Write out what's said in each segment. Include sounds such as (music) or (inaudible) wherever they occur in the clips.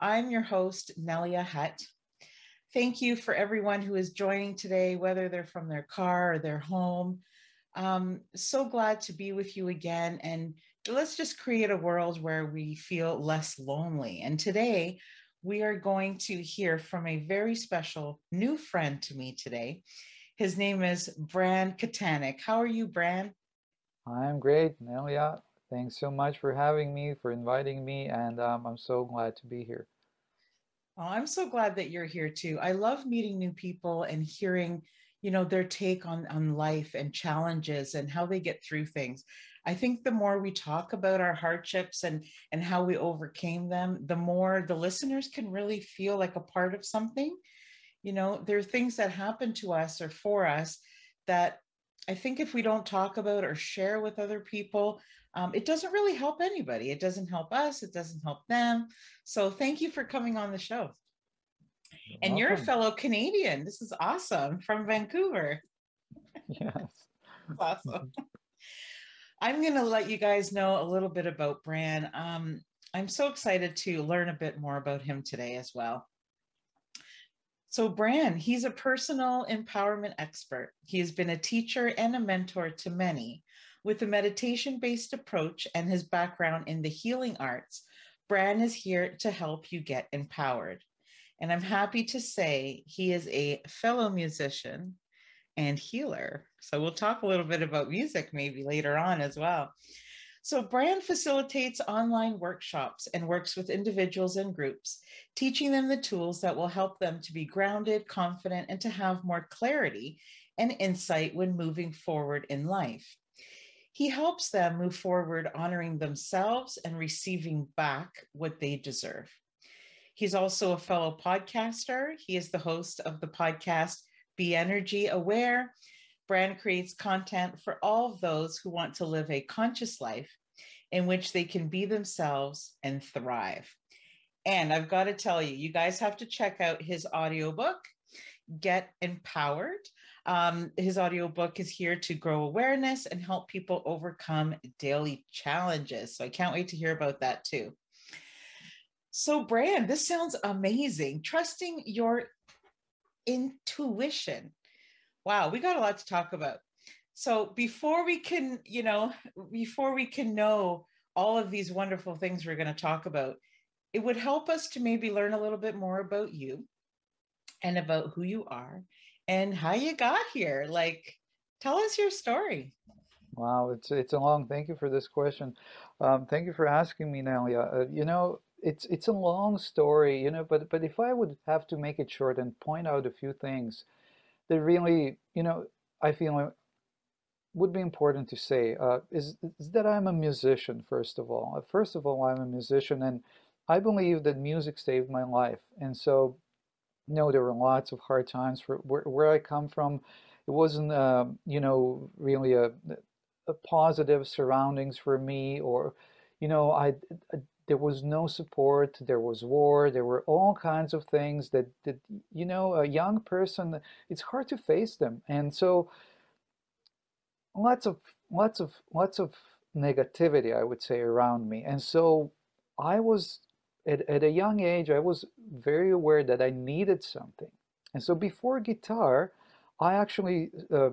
I'm your host, Nelia Hutt. Thank you for everyone who is joining today, whether they're from their car or their home. Um, so glad to be with you again. And let's just create a world where we feel less lonely. And today, we are going to hear from a very special new friend to me today. His name is Bran Katanec. How are you, Bran? I'm great, Nelia. Thanks so much for having me, for inviting me, and um, I'm so glad to be here. I'm so glad that you're here too. I love meeting new people and hearing, you know, their take on on life and challenges and how they get through things. I think the more we talk about our hardships and and how we overcame them, the more the listeners can really feel like a part of something. You know, there are things that happen to us or for us that I think if we don't talk about or share with other people, um, it doesn't really help anybody. It doesn't help us. It doesn't help them. So thank you for coming on the show. You're and welcome. you're a fellow Canadian. This is awesome from Vancouver. Yes. (laughs) awesome. I'm going to let you guys know a little bit about Bran. Um, I'm so excited to learn a bit more about him today as well. So, Bran, he's a personal empowerment expert. He has been a teacher and a mentor to many. With a meditation based approach and his background in the healing arts, Bran is here to help you get empowered. And I'm happy to say he is a fellow musician and healer. So we'll talk a little bit about music maybe later on as well. So, Bran facilitates online workshops and works with individuals and groups, teaching them the tools that will help them to be grounded, confident, and to have more clarity and insight when moving forward in life. He helps them move forward, honoring themselves and receiving back what they deserve. He's also a fellow podcaster. He is the host of the podcast Be Energy Aware. Bran creates content for all those who want to live a conscious life in which they can be themselves and thrive. And I've got to tell you, you guys have to check out his audiobook, Get Empowered. Um, his audiobook is here to grow awareness and help people overcome daily challenges. So I can't wait to hear about that too. So, Bran, this sounds amazing. Trusting your intuition. Wow, we got a lot to talk about. So, before we can, you know, before we can know all of these wonderful things we're going to talk about, it would help us to maybe learn a little bit more about you and about who you are and how you got here. Like, tell us your story. Wow, it's it's a long. Thank you for this question. Um, thank you for asking me, Nelia. Uh, you know, it's it's a long story, you know, but but if I would have to make it short and point out a few things that really, you know, I feel would be important to say uh, is, is that I'm a musician. First of all, first of all, I'm a musician, and I believe that music saved my life, and so no, there were lots of hard times for where, where I come from. It wasn't, uh, you know, really a, a, positive surroundings for me, or, you know, I, I, there was no support. There was war. There were all kinds of things that, that you know, a young person, it's hard to face them, and so lots of lots of lots of negativity, I would say, around me, and so I was at, at a young age, I was very aware that I needed something. And so before guitar, I actually, uh,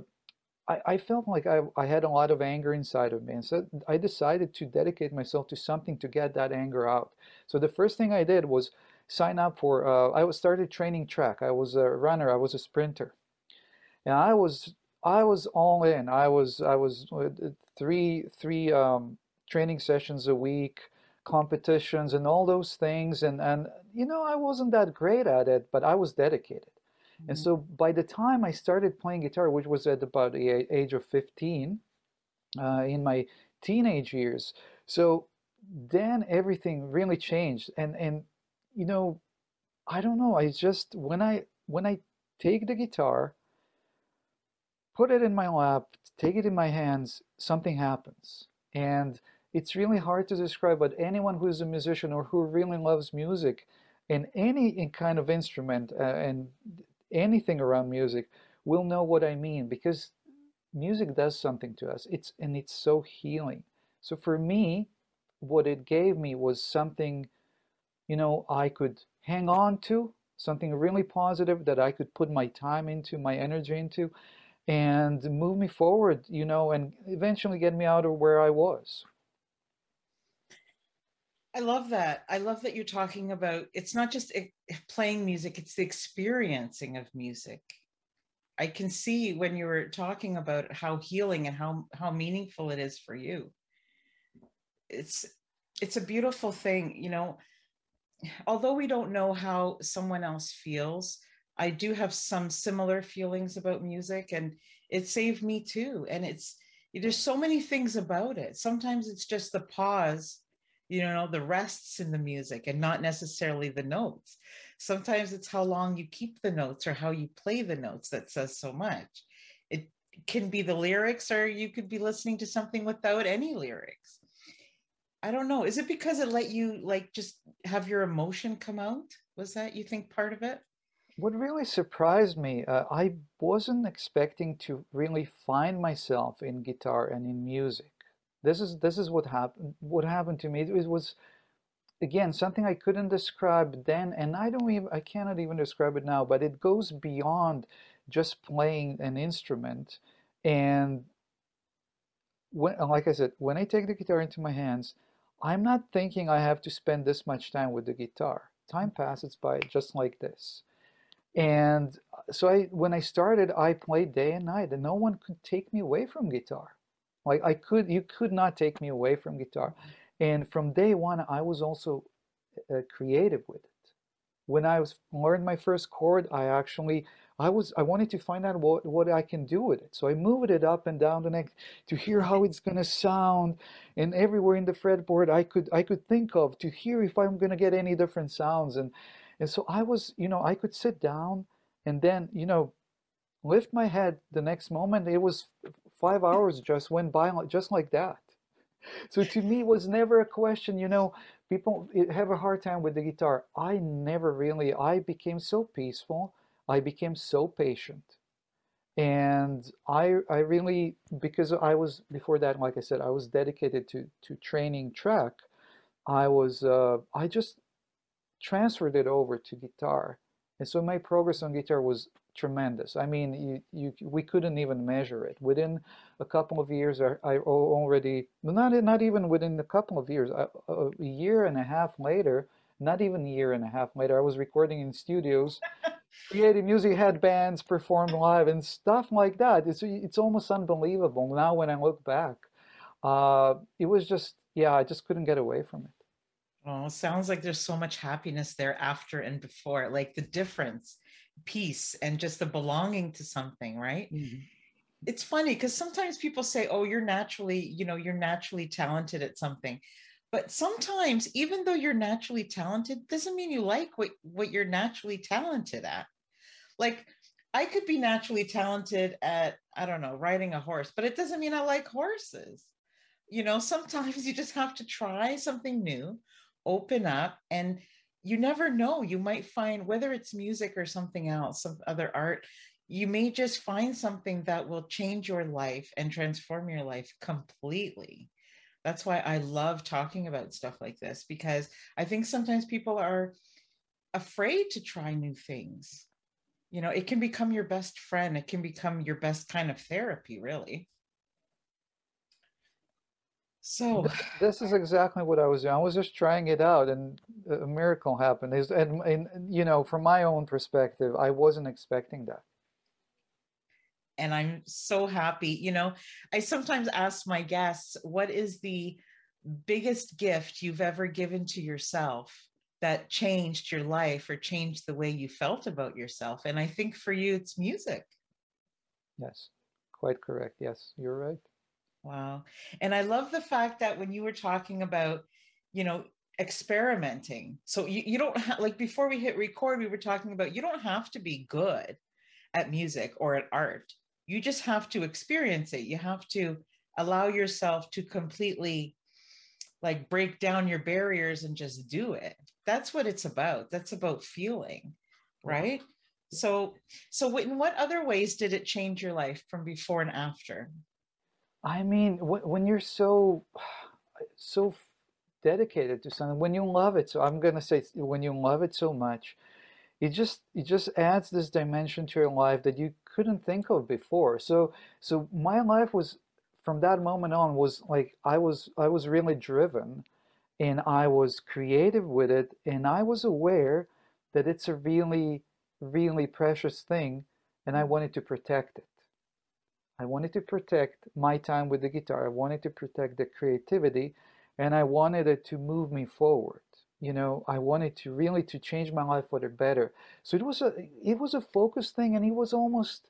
I, I, felt like I, I had a lot of anger inside of me. And so I decided to dedicate myself to something to get that anger out. So the first thing I did was sign up for, uh, I was started training track. I was a runner, I was a sprinter. And I was, I was all in. I was, I was uh, three, three um, training sessions a week, competitions and all those things. And, and, you know, I wasn't that great at it, but I was dedicated. And mm-hmm. so by the time I started playing guitar, which was at about the age of 15, uh, in my teenage years, so then everything really changed. And and you know, I don't know. I just when I when I take the guitar, put it in my lap, take it in my hands, something happens. And it's really hard to describe, but anyone who is a musician or who really loves music and any kind of instrument uh, and anything around music will know what I mean because music does something to us. It's and it's so healing. So for me, what it gave me was something, you know, I could hang on to, something really positive that I could put my time into, my energy into, and move me forward, you know, and eventually get me out of where I was. I love that. I love that you're talking about it's not just playing music, it's the experiencing of music. I can see when you were talking about how healing and how how meaningful it is for you. It's it's a beautiful thing, you know. Although we don't know how someone else feels, I do have some similar feelings about music and it saved me too. And it's there's so many things about it. Sometimes it's just the pause you know the rests in the music and not necessarily the notes. Sometimes it's how long you keep the notes or how you play the notes that says so much. It can be the lyrics or you could be listening to something without any lyrics. I don't know. Is it because it let you like just have your emotion come out? Was that you think part of it? What really surprised me uh, i wasn't expecting to really find myself in guitar and in music this is this is what happened. What happened to me? It was again something I couldn't describe then, and I don't even I cannot even describe it now. But it goes beyond just playing an instrument. And when, like I said, when I take the guitar into my hands, I'm not thinking I have to spend this much time with the guitar. Time passes by just like this. And so I, when I started, I played day and night, and no one could take me away from guitar. Like I could, you could not take me away from guitar. And from day one, I was also uh, creative with it. When I was learned my first chord, I actually, I was, I wanted to find out what, what I can do with it. So I moved it up and down the neck to hear how it's going to sound. And everywhere in the fretboard, I could, I could think of to hear if I'm going to get any different sounds. And, and so I was, you know, I could sit down and then, you know, lift my head the next moment. It was five hours just went by just like that. So to me, it was never a question. You know, people have a hard time with the guitar. I never really. I became so peaceful. I became so patient, and I I really because I was before that, like I said, I was dedicated to to training track. I was uh, I just transferred it over to guitar, and so my progress on guitar was tremendous. I mean, you, you, we couldn't even measure it. Within a couple of years, I, I already, not, not even within a couple of years, a, a, year and a half later, not even a year and a half later, I was recording in studios, (laughs) creating music, had bands perform live and stuff like that. It's, it's almost unbelievable now when I look back. Uh, it was just, yeah, I just couldn't get away from it. Oh, sounds like there's so much happiness there after and before, like the difference peace and just the belonging to something right? Mm-hmm. it's funny because sometimes people say oh you're naturally you know you're naturally talented at something. But sometimes even though you're naturally talented doesn't mean you like what what you're naturally talented at. Like i could be naturally talented at i don't know riding a horse but it doesn't mean i like horses. You know sometimes (laughs) you just have to try something new open up and you never know you might find whether it's music or something else some other art you may just find something that will change your life and transform your life completely. That's why i love talking about stuff like this because i think sometimes people are afraid to try new things. You know it can become your best friend it can become your best kind of therapy really So this is exactly what I was doing. I was just trying it out, and a miracle happened. And, and you know, from my own perspective, I wasn't expecting that. And I'm so happy. You know, I sometimes ask my guests, what is the biggest gift you've ever given to yourself that changed your life or changed the way you felt about yourself? And I think for you, it's music. Yes, quite correct. Yes, you're right. Wow. And I love the fact that when you were talking about, you know, experimenting. So you, you don't have, like before we hit record, we were talking about you don't have to be good at music or at art. You just have to experience it. You have to allow yourself to completely like break down your barriers and just do it. That's what it's about. That's about feeling, right? So so in what other ways did it change your life from before and after? I mean, when you're so (sighs) so dedicated to something, when you love it, so I'm gonna say when you love it so much, it just it just adds this dimension to your life that you couldn't think of before. So so my life was from that moment on was like I was I was really driven and I was creative with it and I was aware that it's a really really precious thing and I wanted to protect it. I wanted to protect my time with the guitar. I wanted to protect the creativity and I wanted it to move me forward. You know, I wanted to really to change my life for the better. So it was a it was a focus thing and it was almost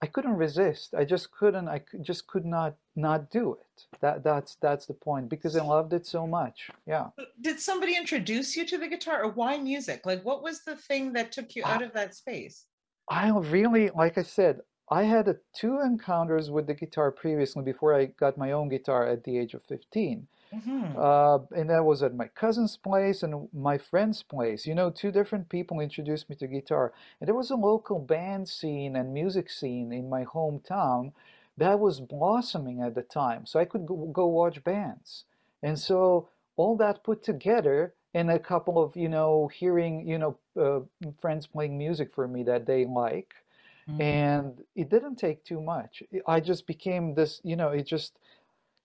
I couldn't resist. I just couldn't I just could not not do it. That that's that's the point because I loved it so much. Yeah. Did somebody introduce you to the guitar or why music? Like what was the thing that took you out of that space? I really like I said, I had a, two encounters with the guitar previously before I got my own guitar at the age of 15. Mm-hmm. Uh, and that was at my cousin's place and my friend's place. You know, two different people introduced me to guitar. And there was a local band scene and music scene in my hometown that was blossoming at the time. So I could go, go watch bands. And so all that put together and a couple of, you know, hearing, you know, uh, friends playing music for me that they like Mm-hmm. And it didn't take too much. I just became this, you know, it just,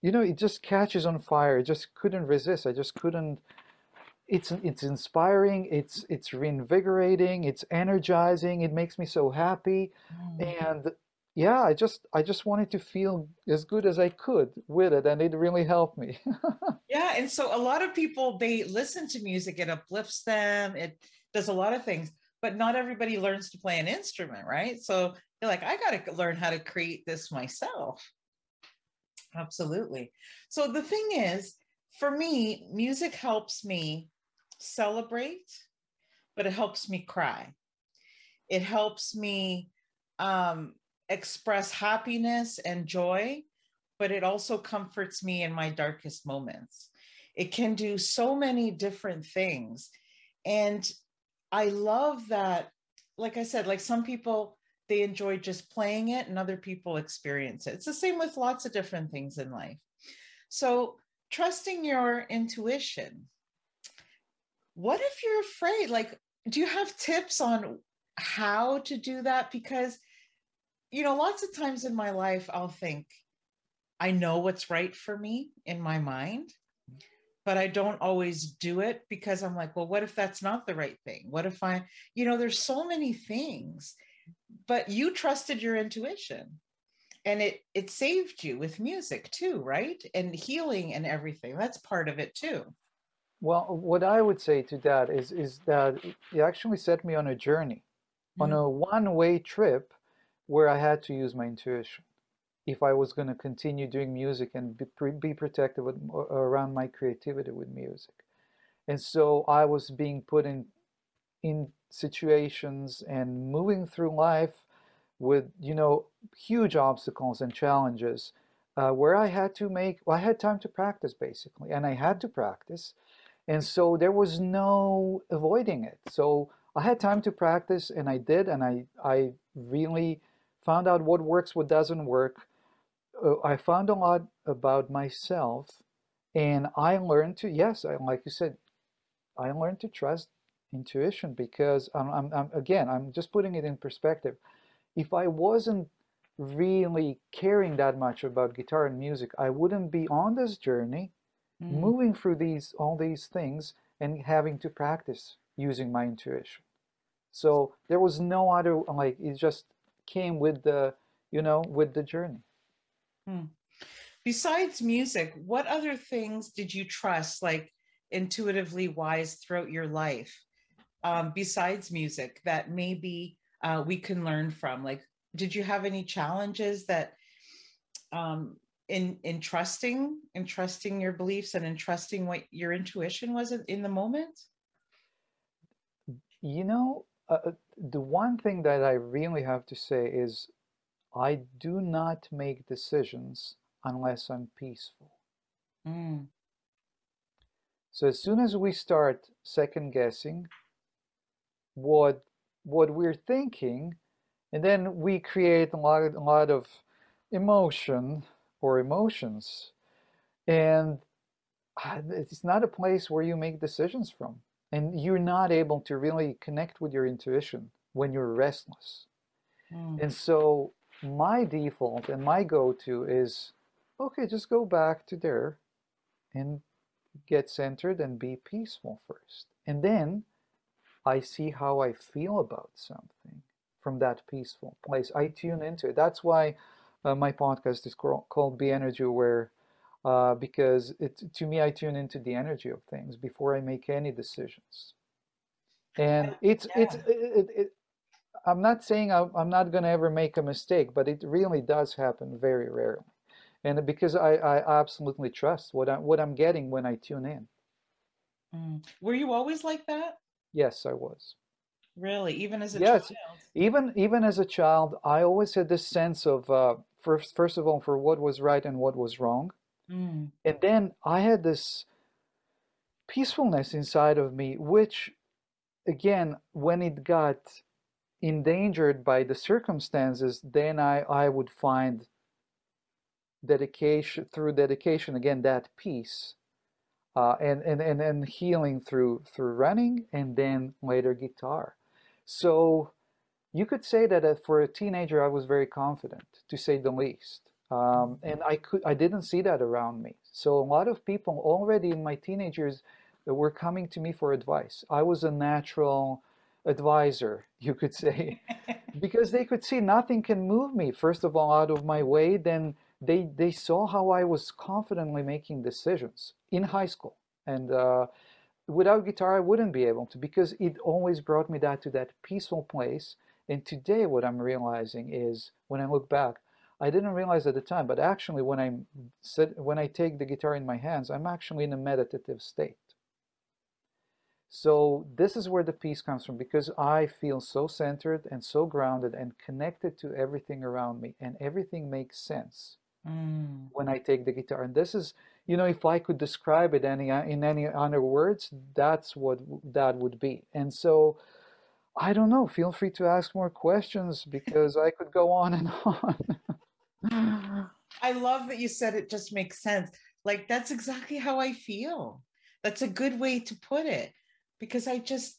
you know, it just catches on fire. I just couldn't resist. I just couldn't. It's it's inspiring. It's it's reinvigorating. It's energizing. It makes me so happy, mm-hmm. and yeah, I just I just wanted to feel as good as I could with it, and it really helped me. (laughs) yeah, and so a lot of people they listen to music. It uplifts them. It does a lot of things but not everybody learns to play an instrument, right? So you're like, I got to learn how to create this myself. Absolutely. So the thing is, for me, music helps me celebrate, but it helps me cry. It helps me um, express happiness and joy, but it also comforts me in my darkest moments. It can do so many different things. And I love that, like I said, like some people, they enjoy just playing it and other people experience it. It's the same with lots of different things in life. So, trusting your intuition. What if you're afraid? Like, do you have tips on how to do that? Because, you know, lots of times in my life, I'll think, I know what's right for me in my mind but I don't always do it because I'm like, well, what if that's not the right thing? What if I, you know, there's so many things, but you trusted your intuition and it it saved you with music too, right? And healing and everything. That's part of it too. Well, what I would say to that is is that it actually set me on a journey, mm-hmm. on a one-way trip where I had to use my intuition if I was going to continue doing music and be, be protected with, around my creativity with music. And so I was being put in in situations and moving through life with you know huge obstacles and challenges uh, where I had to make well, I had time to practice basically, and I had to practice, and so there was no avoiding it. So I had time to practice, and I did, and I I really found out what works, what doesn't work, uh, I found a lot about myself, and I learned to yes, I, like you said, I learned to trust intuition because I'm, I'm, I'm, again I'm just putting it in perspective. If I wasn't really caring that much about guitar and music, I wouldn't be on this journey, mm. moving through these all these things and having to practice using my intuition. So there was no other like it just came with the you know with the journey. Mm. Besides music, what other things did you trust like intuitively wise throughout your life um, besides music that maybe uh, we can learn from? Like did you have any challenges that um, in in trusting in trusting your beliefs and in trusting what your intuition was in the moment you know uh, uh, the one thing that i really have to say is i do not make decisions unless i'm peaceful mm. so as soon as we start second guessing what what we're thinking and then we create a lot, a lot of emotion or emotions. And ah, it's not a place where you make decisions from. And you're not able to really connect with your intuition when you're restless. Mm. And so my default and my go-to is, okay, just go back to there and get centered and be peaceful first. And then I see how I feel about something from that peaceful place. I tune into it. That's why uh, my podcast is called Be Energy Aware, uh, because it, to me, I tune into the energy of things before I make any decisions. And it's yeah. it's it, it, it, I'm not saying I, I'm not going to ever make a mistake, but it really does happen very rarely. And because I, I absolutely trust what I'm what I'm getting when I tune in. Mm. Were you always like that? Yes, I was. Really, even as a yes, child? even even as a child, I always had this sense of uh, first first of all for what was right and what was wrong, mm. and then I had this peacefulness inside of me, which, again, when it got endangered by the circumstances, then I I would find dedication through dedication again that peace uh, and, and, and, and healing through through running and then later guitar. So you could say that uh, for a teenager, I was very confident, to say the least. Um, and I could, I didn't see that around me. So a lot of people already in my teenagers were coming to me for advice. I was a natural advisor, you could say, (laughs) because they could see nothing can move me. First of all, out of my way. Then they they saw how I was confidently making decisions in high school, and uh, without guitar I wouldn't be able to because it always brought me that to that peaceful place and today what I'm realizing is when I look back I didn't realize at the time but actually when I sit when I take the guitar in my hands I'm actually in a meditative state so this is where the peace comes from because I feel so centered and so grounded and connected to everything around me and everything makes sense mm. when I take the guitar and this is you know, if I could describe it any in any other words, that's what that would be. And so, I don't know. Feel free to ask more questions because I could go on and (laughs) on. I love that you said it just makes sense. Like that's exactly how I feel. That's a good way to put it because I just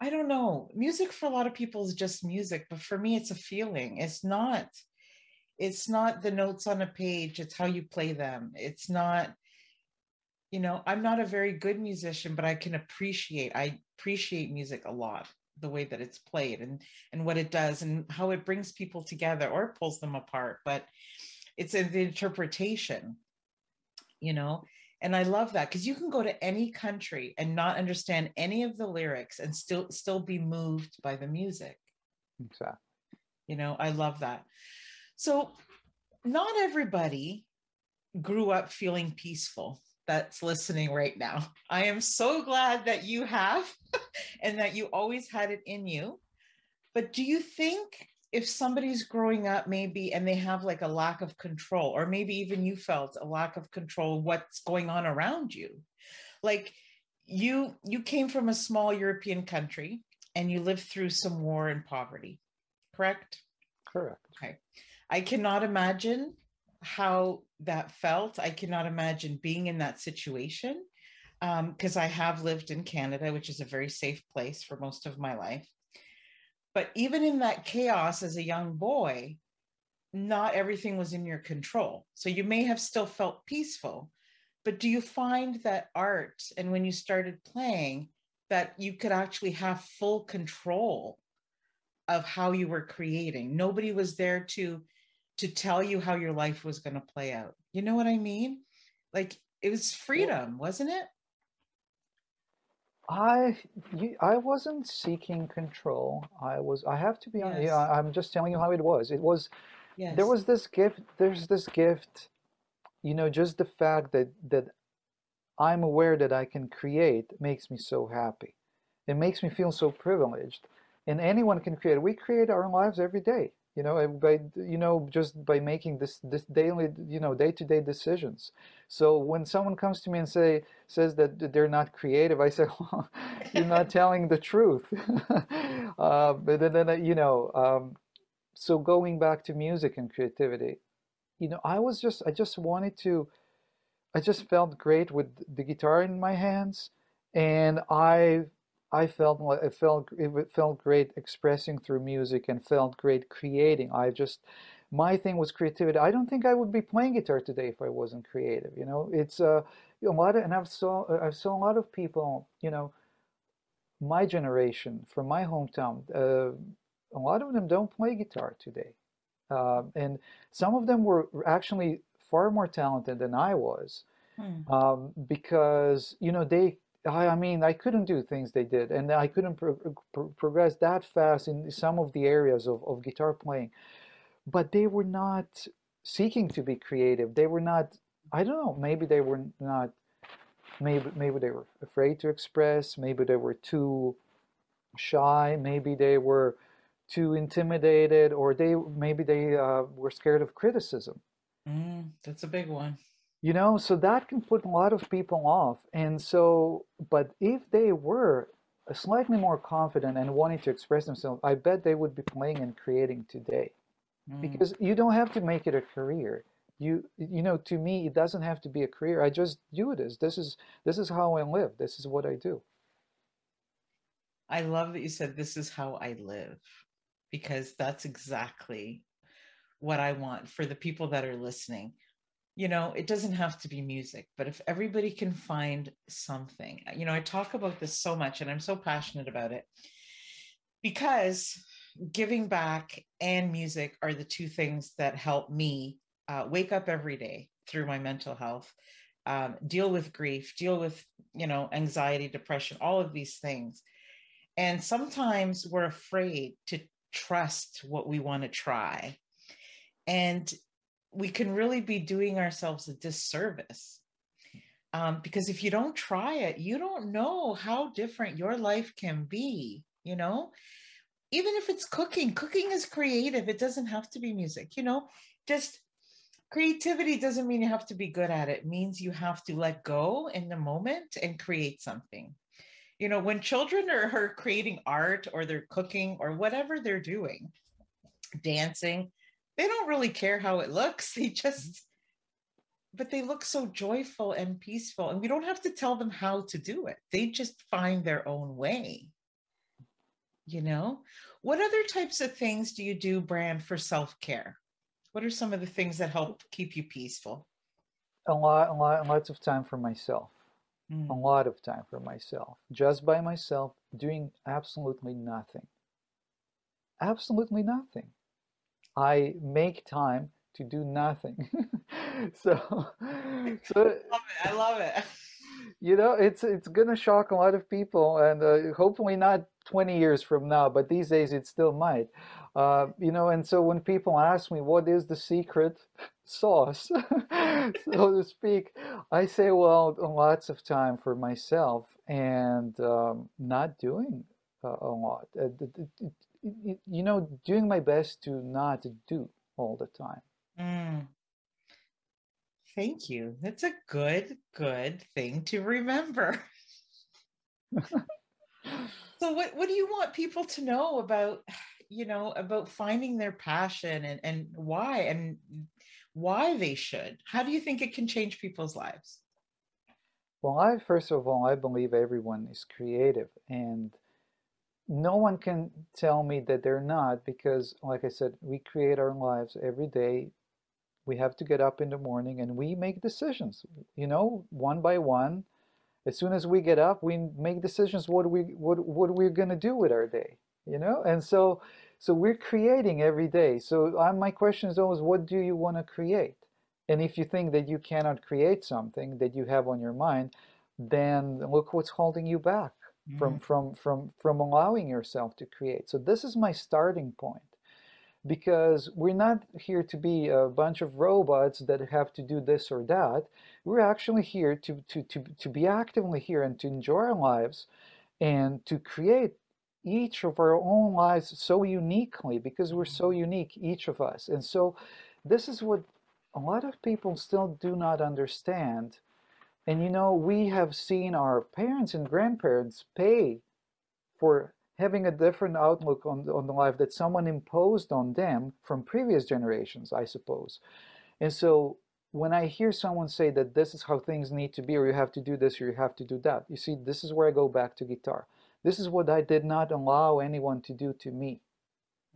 I don't know. Music for a lot of people is just music, but for me it's a feeling. It's not it's not the notes on a page it's how you play them it's not you know i'm not a very good musician but i can appreciate i appreciate music a lot the way that it's played and and what it does and how it brings people together or pulls them apart but it's in the interpretation you know and i love that because you can go to any country and not understand any of the lyrics and still still be moved by the music exactly you know i love that so, not everybody grew up feeling peaceful that's listening right now. I am so glad that you have (laughs) and that you always had it in you. But do you think if somebody's growing up maybe and they have like a lack of control, or maybe even you felt a lack of control what's going on around you? Like you you came from a small European country and you lived through some war and poverty, correct? Correct. Okay. I cannot imagine how that felt. I cannot imagine being in that situation because um, I have lived in Canada, which is a very safe place for most of my life. But even in that chaos as a young boy, not everything was in your control. So you may have still felt peaceful, but do you find that art and when you started playing that you could actually have full control of how you were creating? Nobody was there to to tell you how your life was going to play out. You know what I mean? Like it was freedom, wasn't it? I I wasn't seeking control. I was I have to be honest. Yeah, I'm just telling you how it was. It was yes. there was this gift. There's this gift. You know, just the fact that that I'm aware that I can create makes me so happy. It makes me feel so privileged. And anyone can create. We create our lives every day you know by you know just by making this this daily you know day-to-day decisions. So when someone comes to me and say says that they're not creative i say (laughs) well, you're not (laughs) telling the truth. (laughs) Uh, but then, then you know um, so going back to music and creativity you know i was just i just wanted to i just felt great with the guitar in my hands and i I felt it felt it felt great expressing through music and felt great creating. I just my thing was creativity. I don't think I would be playing guitar today if I wasn't creative. You know, it's uh, a lot of, and I've saw I've saw a lot of people. You know, my generation from my hometown. Uh, a lot of them don't play guitar today, uh, and some of them were actually far more talented than I was, hmm. um, because you know they I mean, I couldn't do things they did, and I couldn't pro pro progress that fast in some of the areas of, of guitar playing. But they were not seeking to be creative. They were not. I don't know. Maybe they were not. Maybe maybe they were afraid to express. Maybe they were too shy. Maybe they were too intimidated, or they maybe they uh, were scared of criticism. Mm, that's a big one you know so that can put a lot of people off. And so but if they were slightly more confident and wanting to express themselves i bet they would be playing and creating today. Mm. because you don't have to make it a career. You you know to me it doesn't have to be a career. I just do this. This is this is how i live. This is what i do. I love that you said this is how i live because that's exactly what i want for the people that are listening you know, it doesn't have to be music, but if everybody can find something, you know, I talk about this so much and I'm so passionate about it because giving back and music are the two things that help me uh, wake up every day through my mental health, um, deal with grief, deal with, you know, anxiety, depression, all of these things. And sometimes we're afraid to trust what we want to try. And we can really be doing ourselves a disservice. Um, because if you don't try it, you don't know how different your life can be, you know? Even if it's cooking, cooking is creative. It doesn't have to be music, you know? Just creativity doesn't mean you have to be good at it. it means you have to let go in the moment and create something. You know, when children are, are creating art or they're cooking or whatever they're doing, dancing, they don't really care how it looks. (laughs) They just, but they look so joyful and peaceful. And we don't have to tell them how to do it. They just find their own way. You know, what other types of things do you do, Bran, for self care? What are some of the things that help keep you peaceful? A lot, a lot, lots of time for myself. Mm. A lot of time for myself, just by myself, doing absolutely nothing. Absolutely nothing. I make time to do nothing. (laughs) so, (laughs) so I love it. I love it. (laughs) You know, it's it's gonna shock a lot of people, and uh, hopefully not 20 years from now, but these days it still might. Uh, you know, and so when people ask me what is the secret sauce, so to speak, I say, well, lots of time for myself and um, not doing uh, a lot. You know, doing my best to not do all the time. Mm. Thank you. That's a good, good thing to remember. (laughs) so what, what do you want people to know about, you know, about finding their passion and, and why and why they should? How do you think it can change people's lives? Well, I first of all, I believe everyone is creative and no one can tell me that they're not because, like I said, we create our lives every day. We have to get up in the morning and we make decisions, you know, one by one. As soon as we get up, we make decisions what we what what we're to do with our day, you know? And so so we're creating every day. So uh, my question is always what do you want to create? And if you think that you cannot create something that you have on your mind, then look what's holding you back mm. from from from from allowing yourself to create. So this is my starting point because we're not here to be a bunch of robots that have to do this or that. We're actually here to to to to be actively here and to enjoy our lives and to create each of our own lives so uniquely because we're so mm-hmm. unique each of us. And so this is what a lot of people still do not understand. And you know, we have seen our parents and grandparents pay for having a different outlook on, on the life that someone imposed on them from previous generations, I suppose. And so when I hear someone say that this is how things need to be, or you have to do this, or you have to do that, you see, this is where I go back to guitar. This is what I did not allow anyone to do to me.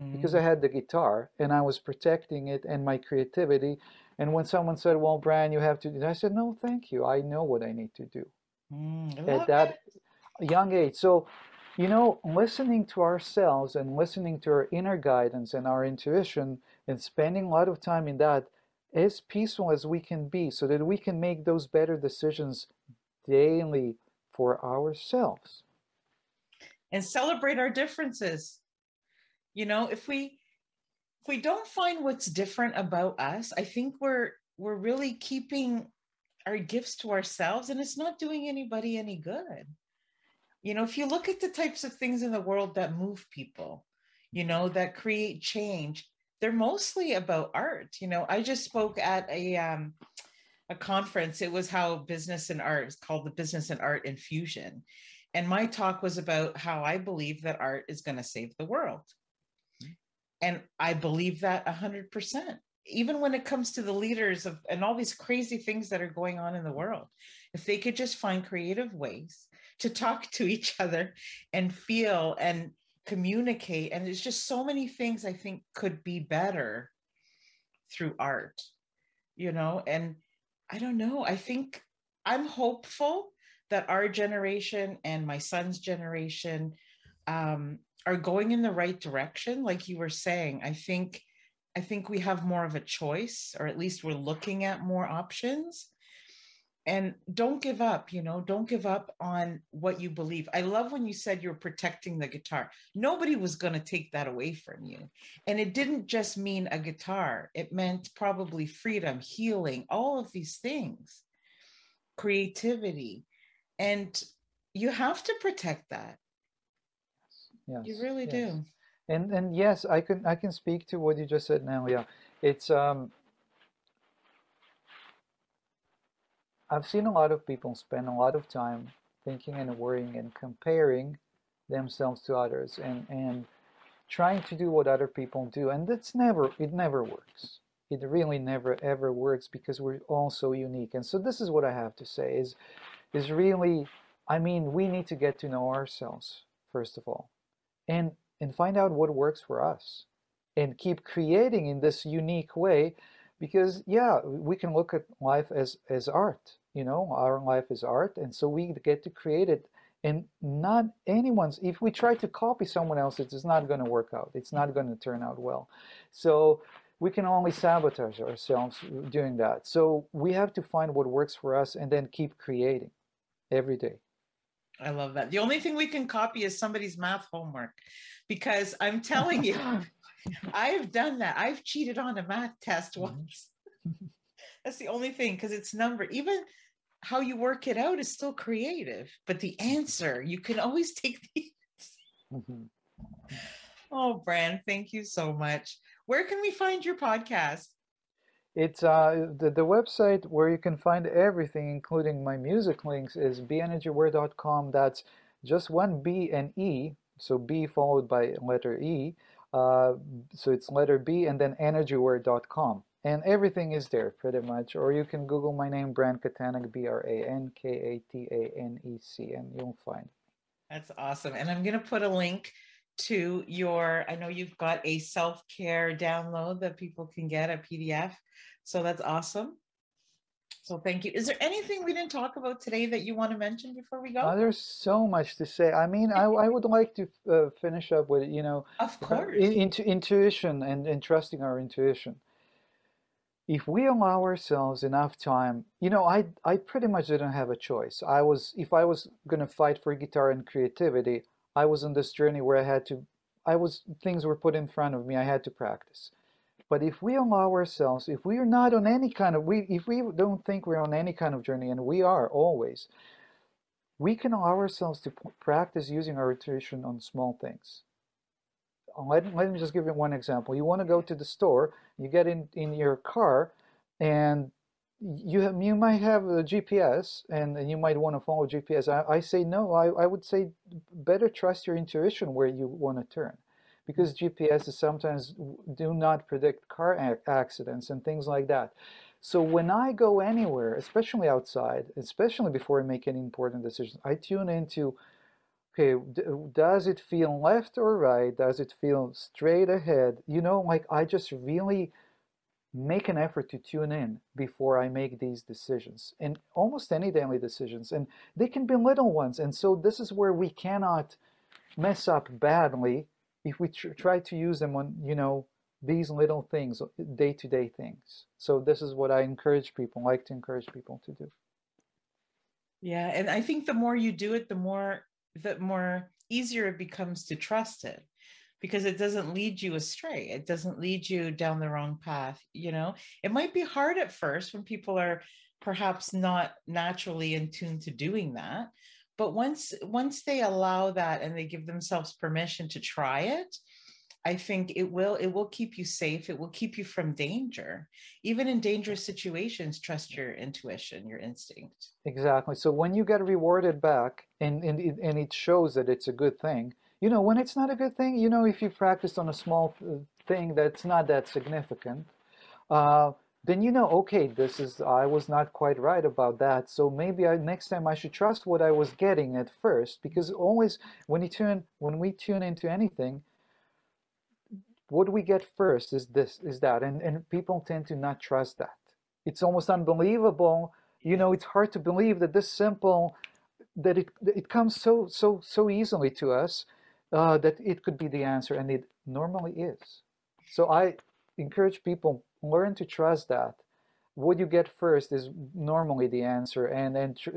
Mm-hmm. Because I mm. had the guitar and I was protecting it and my creativity and when someone said, "Well, Brian, you have to," I said, "No, thank you. I know what I need to do." Mm, at that it. young age, so you know, listening to ourselves and listening to our inner guidance and our intuition and spending a lot of time in that as peaceful as we can be so that we can make those better decisions daily for ourselves and celebrate our differences you know if we if we don't find what's different about us, I think we're we're really keeping our gifts to ourselves and it's not doing anybody any good. You know, if you look at the types of things in the world that move people, you know, that create change, they're mostly about art. You know, I just spoke at a um a conference. It was how business and art is called the Business and Art Infusion. And my talk was about how I believe that art is going to save the world. And I believe that 100%. Even when it comes to the leaders of and all these crazy things that are going on in the world, if they could just find creative ways to talk to each other and feel and communicate, and there's just so many things I think could be better through art, you know. And I don't know, I think I'm hopeful that our generation and my son's generation um, are going in the right direction like you were saying i think i think we have more of a choice or at least we're looking at more options. And don't give up you know don't give up on what you believe. I love when you said you're protecting the guitar. Nobody was going to take that away from you. And it didn't just mean a guitar. It meant probably freedom healing all of these things. Creativity. And you have to protect that Yes. You really yes. do. And and yes, I can I can speak to what you just said now. Yeah, it's um. I've seen a lot of people spend a lot of time thinking and worrying and comparing themselves to others and and trying to do what other people do and that's never it never works it really never ever works because we're all so unique and so this is what i have to say is is really i mean we need to get to know ourselves first of all and and find out what works for us and keep creating in this unique way because yeah we can look at life as as art you know our life is art. And so we get to create it and not anyone's if we try to copy someone else it's not going to work out. It's not going to turn out well. So we can only sabotage ourselves doing that. So we have to find what works for us and then keep creating every day I love that. The only thing we can copy is somebody's math homework because I'm telling you, (laughs) I've done that. I've cheated on a math test mm-hmm. once. (laughs) That's the only thing because it's number. Even how you work it out is still creative, but the answer, you can always take the mm-hmm. (laughs) Oh, Bran, thank you so much. Where can we find your podcast? It's uh, the, the website where you can find everything, including my music links, is beenergyaware.com. That's just one B and E, so B followed by letter E. Uh, so it's letter B and then energyaware.com. And everything is there pretty much. Or you can Google my name, Bran Katanec, B R A N K A T A N E C, and you'll find. That's awesome. And I'm going to put a link to your, I know you've got a self care download that people can get a PDF. So that's awesome. So thank you. Is there anything we didn't talk about today that you want to mention before we go? Uh, there's so much to say. I mean, I, I would like to uh, finish up with, you know, of uh, course. into intuition and, and trusting our intuition. If we allow ourselves enough time, you know, I, I pretty much didn't have a choice. I was, if I was going to fight for guitar and creativity, I was on this journey where I had to, I was, things were put in front of me. I had to practice. But if we allow ourselves, if we are not on any kind of, we, if we don't think we're on any kind of journey, and we are always, we can allow ourselves to practice using our intuition on small things. Uh, let, let me just give you one example. You want to go to the store, you get in, in your car, and you have, you might have a GPS, and, you might want to follow GPS. I, I say no. I, I would say better trust your intuition where you want to turn because GPS is sometimes do not predict car accidents and things like that. So when I go anywhere, especially outside, especially before I make any important decisions, I tune into, okay, does it feel left or right? Does it feel straight ahead? You know, like I just really make an effort to tune in before I make these decisions and almost any daily decisions. And they can be little ones. And so this is where we cannot mess up badly if we tr try to use them on, you know, these little things, day-to-day -day things. So this is what I encourage people, like to encourage people to do. Yeah, and I think the more you do it, the more the more easier it becomes to trust it because it doesn't lead you astray. It doesn't lead you down the wrong path, you know. It might be hard at first when people are perhaps not naturally in tune to doing that, but once once they allow that and they give themselves permission to try it i think it will it will keep you safe it will keep you from danger even in dangerous situations trust your intuition your instinct exactly so when you get rewarded back and and, and it shows that it's a good thing you know when it's not a good thing you know if you practiced on a small thing that's not that significant uh, then you know, okay, this is, I was not quite right about that. So maybe I, next time I should trust what I was getting at first, because always when you tune, when we tune into anything, what we get first is this, is that, and, and people tend to not trust that. It's almost unbelievable. You know, it's hard to believe that this simple, that it, it comes so, so, so easily to us uh, that it could be the answer, and it normally is. So I encourage people learn to trust that what you get first is normally the answer and then tr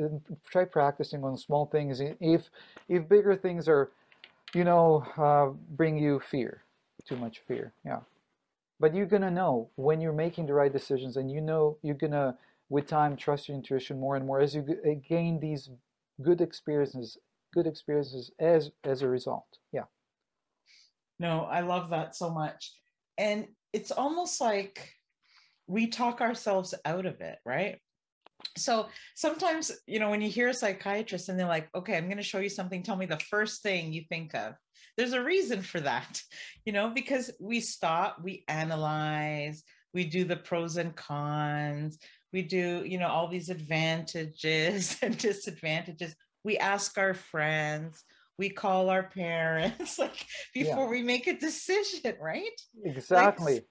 try practicing on small things if if bigger things are you know uh, bring you fear too much fear yeah but you're gonna know when you're making the right decisions and you know you're gonna with time trust your intuition more and more as you uh, gain these good experiences good experiences as as a result yeah no i love that so much and it's almost like we talk ourselves out of it, right? So sometimes, you know, when you hear a psychiatrist and they're like, okay, I'm going to show you something, tell me the first thing you think of. There's a reason for that, (laughs) you know, because we stop, we analyze, we do the pros and cons, we do, you know, all these advantages (laughs) and disadvantages. We ask our friends, we call our parents (laughs) like before yeah. we make a decision, right? Exactly. Like,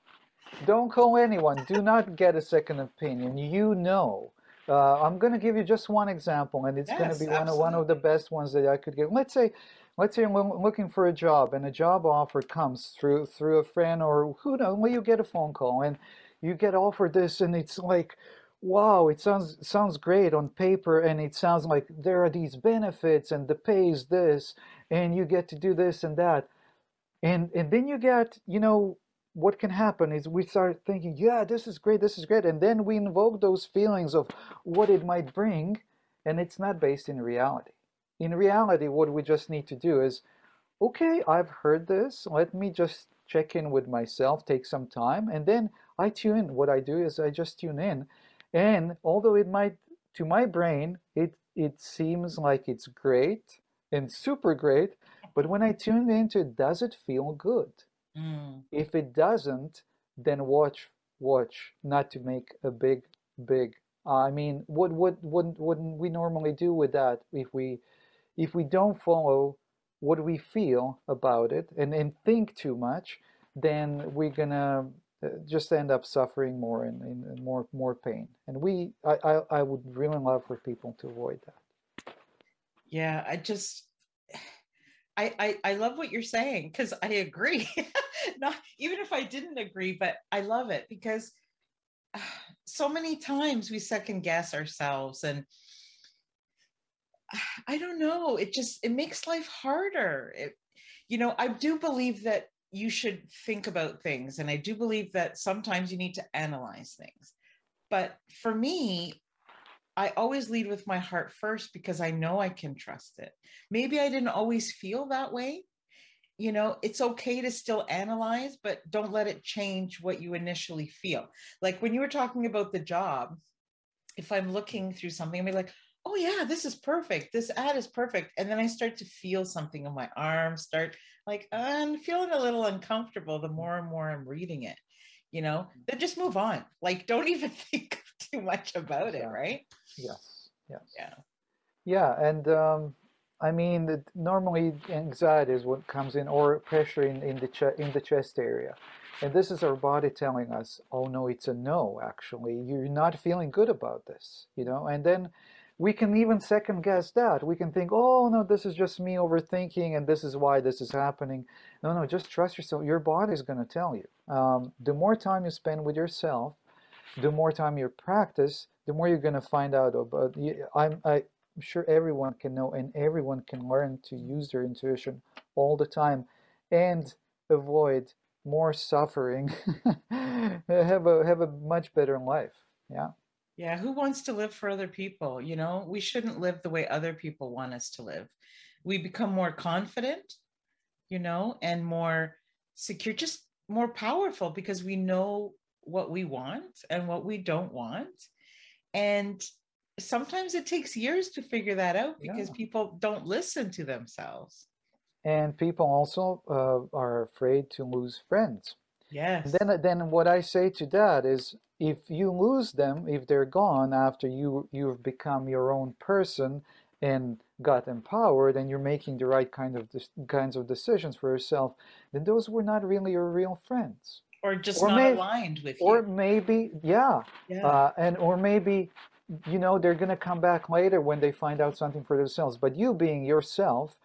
don't call anyone. Do not get a second opinion. You know. Uh, I'm going to give you just one example, and it's yes, going to be one of, one of the best ones that I could give. Let's say, let's say I'm looking for a job, and a job offer comes through through a friend or who knows. Well, you get a phone call, and you get offered this, and it's like, wow, it sounds sounds great on paper, and it sounds like there are these benefits, and the pay is this, and you get to do this and that, and and then you get, you know, what can happen is we start thinking, yeah, this is great, this is great, and then we invoke those feelings of what it might bring, and it's not based in reality. In reality, what we just need to do is, okay, I've heard this, let me just check in with myself, take some time, and then I tune in. What I do is I just tune in, and although it might, to my brain, it, it seems like it's great and super great, but when I tune into it, does it feel good? Mm. If it doesn't, then watch, watch, not to make a big, big. Uh, I mean, what what what would we normally do with that if we if we don't follow what we feel about it and, and think too much, then we're gonna Uh, just end up suffering more and, and more more pain. And we, I, I, I would really love for people to avoid that. Yeah, I just, I, I, I love what you're saying because I agree. (laughs) Not even if I didn't agree, but I love it because (sighs) so many times we second guess ourselves and (sighs) I don't know. It just it makes life harder. It, you know, I do believe that you should think about things, and I do believe that sometimes you need to analyze things. But for me, I always lead with my heart first because I know I can trust it. Maybe I didn't always feel that way. You know, it's okay to still analyze, but don't let it change what you initially feel. Like when you were talking about the job, if I'm looking through something, I'm like, oh yeah, this is perfect. This ad is perfect. And then I start to feel something in my arm, start like I'm feeling a little uncomfortable the more and more I'm reading it. You know, mm. then just move on. Like don't even (laughs) think too much about it, right? Yes. Yes. Yeah. Yeah, and um, I mean, the, normally anxiety is what comes in, or pressure in, in the ch- in the chest area, and this is our body telling us, "Oh no, it's a no. Actually, you're not feeling good about this," you know. And then we can even second guess that. We can think, oh, no, this is just me overthinking and this is why this is happening. No, no, just trust yourself. Your body is going to tell you. Um, the more time you spend with yourself, the more time you practice, the more you're going to find out about. I'm, I'm sure everyone can know and everyone can learn to use their intuition all the time and avoid more suffering, (laughs) have a have a much better life. Yeah. Yeah, who wants to live for other people? You know, we shouldn't live the way other people want us to live. We become more confident, you know, and more secure, just more powerful because we know what we want and what we don't want. And sometimes it takes years to figure that out because yeah. people don't listen to themselves. And people also uh, are afraid to lose friends. Yes. Then, then what I say to that is, if you lose them, if they're gone after you you've become your own person and got empowered and you're making the right kind of kinds of decisions for yourself, then those were not really your real friends. Or just or not may, aligned with you. Or maybe, yeah, yeah. Uh, and or maybe you know they're going to come back later when they find out something for themselves. But you being yourself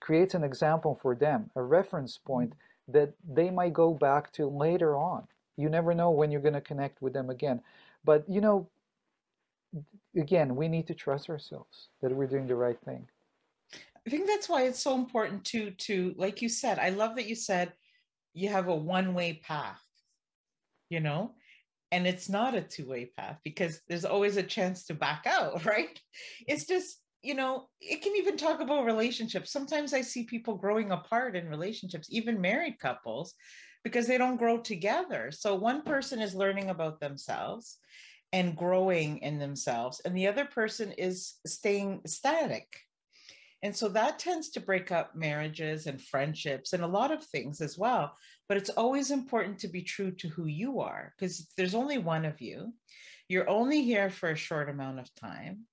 creates an example for them, a reference point that they might go back to later on. You never know when you're going to connect with them again. But, you know, again, we need to trust ourselves that we're doing the right thing. I think that's why it's so important to to like you said, I love that you said you have a one-way path, you know? And it's not a two-way path because there's always a chance to back out, (laughs) right? It's just you know, it can even talk about relationships. Sometimes I see people growing apart in relationships, even married couples, because they don't grow together. So one person is learning about themselves and growing in themselves, and the other person is staying static. And so that tends to break up marriages and friendships and a lot of things as well. But it's always important to be true to who you are because there's only one of you. You're only here for a short amount of time.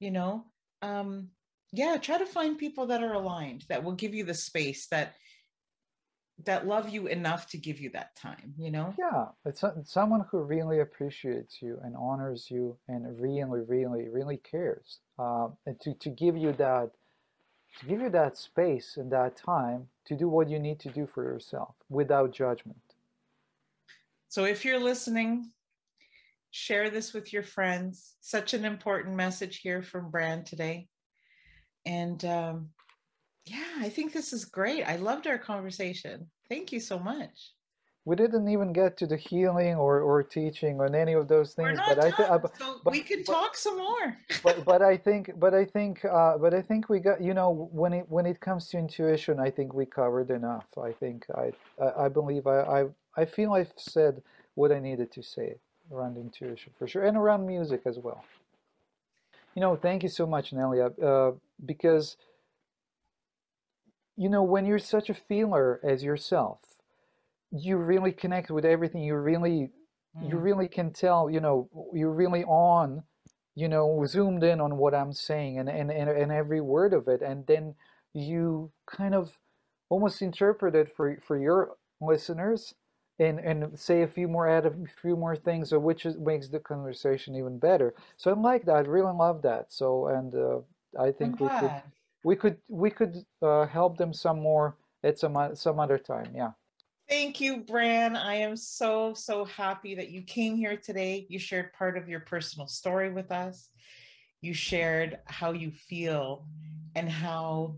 You know, um, yeah, try to find people that are aligned that will give you the space that that love you enough to give you that time you know? Yeah it's, it's someone who really appreciates you and honors you and really really really cares uh, and to, to give you that to give you that space and that time to do what you need to do for yourself without judgment. So if you're listening share this with your friends such an important message here from Bran today and um, yeah, I think this is great. I loved our conversation. Thank you so much. We didn't even get to the healing or, or teaching on any of those things, but I think so we can but, talk some more. (laughs) but but I think but I think uh, but I think we got you know when it when it comes to intuition, I think we covered enough. I think I I, I believe I, I I feel I've said what I needed to say around intuition for sure, and around music as well. You know, thank you so much, Nelia, uh, because you know, when you're such a feeler as yourself, you really connect with everything. You really, mm. you really can tell, you know, you're really on, you know, zoomed in on what I'm saying and, and, and, and every word of it. And then you kind of almost interpret it for, for your listeners and, and say a few more, add a few more things, which is, makes the conversation even better. So I like that. I really love that. So, and uh, I think we could, we could, we could uh, help them some more at some, some other time. Yeah. Thank you, Bran. I am so, so happy that you came here today. You shared part of your personal story with us. You shared how you feel and how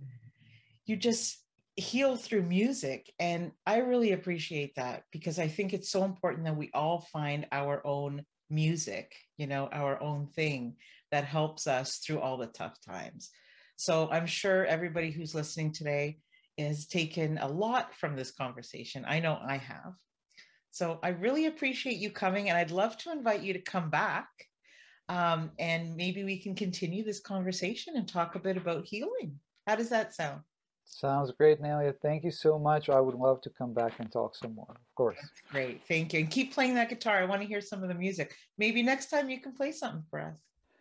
you just heal through music. And I really appreciate that because I think it's so important that we all find our own music, you know, our own thing that helps us through all the tough times. So I'm sure everybody who's listening today has taken a lot from this conversation. I know I have. So I really appreciate you coming, and I'd love to invite you to come back. Um, and maybe we can continue this conversation and talk a bit about healing. How does that sound? Sounds great, Nelia. Thank you so much. I would love to come back and talk some more, of course. That's great. Thank you. And keep playing that guitar. I want to hear some of the music. Maybe next time you can play something for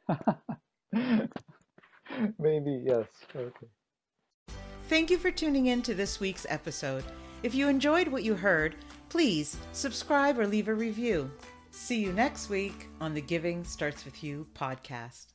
us. (laughs) Maybe, yes. Okay. Thank you for tuning in to this week's episode. If you enjoyed what you heard, please subscribe or leave a review. See you next week on the Giving Starts With You podcast.